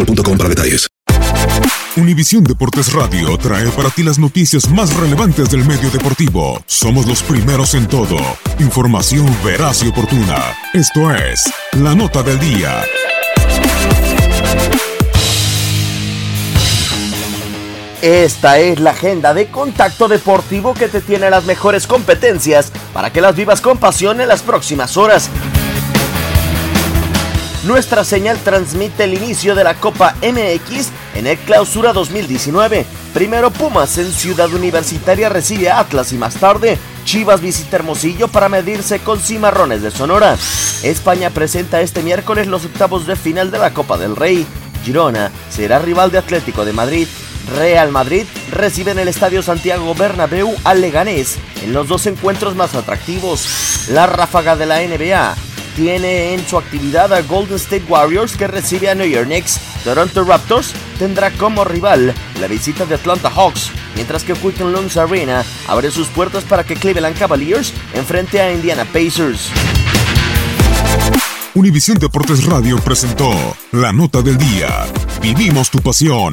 boostmobile.com para detalles. Univisión Deportes Radio trae para ti las noticias más relevantes del medio deportivo. Somos los primeros en todo. Información veraz y oportuna. Esto es La Nota del Día. Esta es la agenda de Contacto Deportivo que te tiene las mejores competencias para que las vivas con pasión en las próximas horas. Nuestra señal transmite el inicio de la Copa MX en el Clausura 2019. Primero Pumas en Ciudad Universitaria recibe a Atlas y más tarde Chivas visita Hermosillo para medirse con Cimarrones de Sonora. España presenta este miércoles los octavos de final de la Copa del Rey. Girona será rival de Atlético de Madrid. Real Madrid recibe en el Estadio Santiago Bernabéu al Leganés en los dos encuentros más atractivos. La ráfaga de la NBA tiene en su actividad a Golden State Warriors que recibe a New York Knicks. Toronto Raptors tendrá como rival la visita de Atlanta Hawks, mientras que Quicken Loans Arena abre sus puertas para que Cleveland Cavaliers enfrente a Indiana Pacers. Univisión Deportes Radio presentó La Nota del Día. Vivimos tu pasión.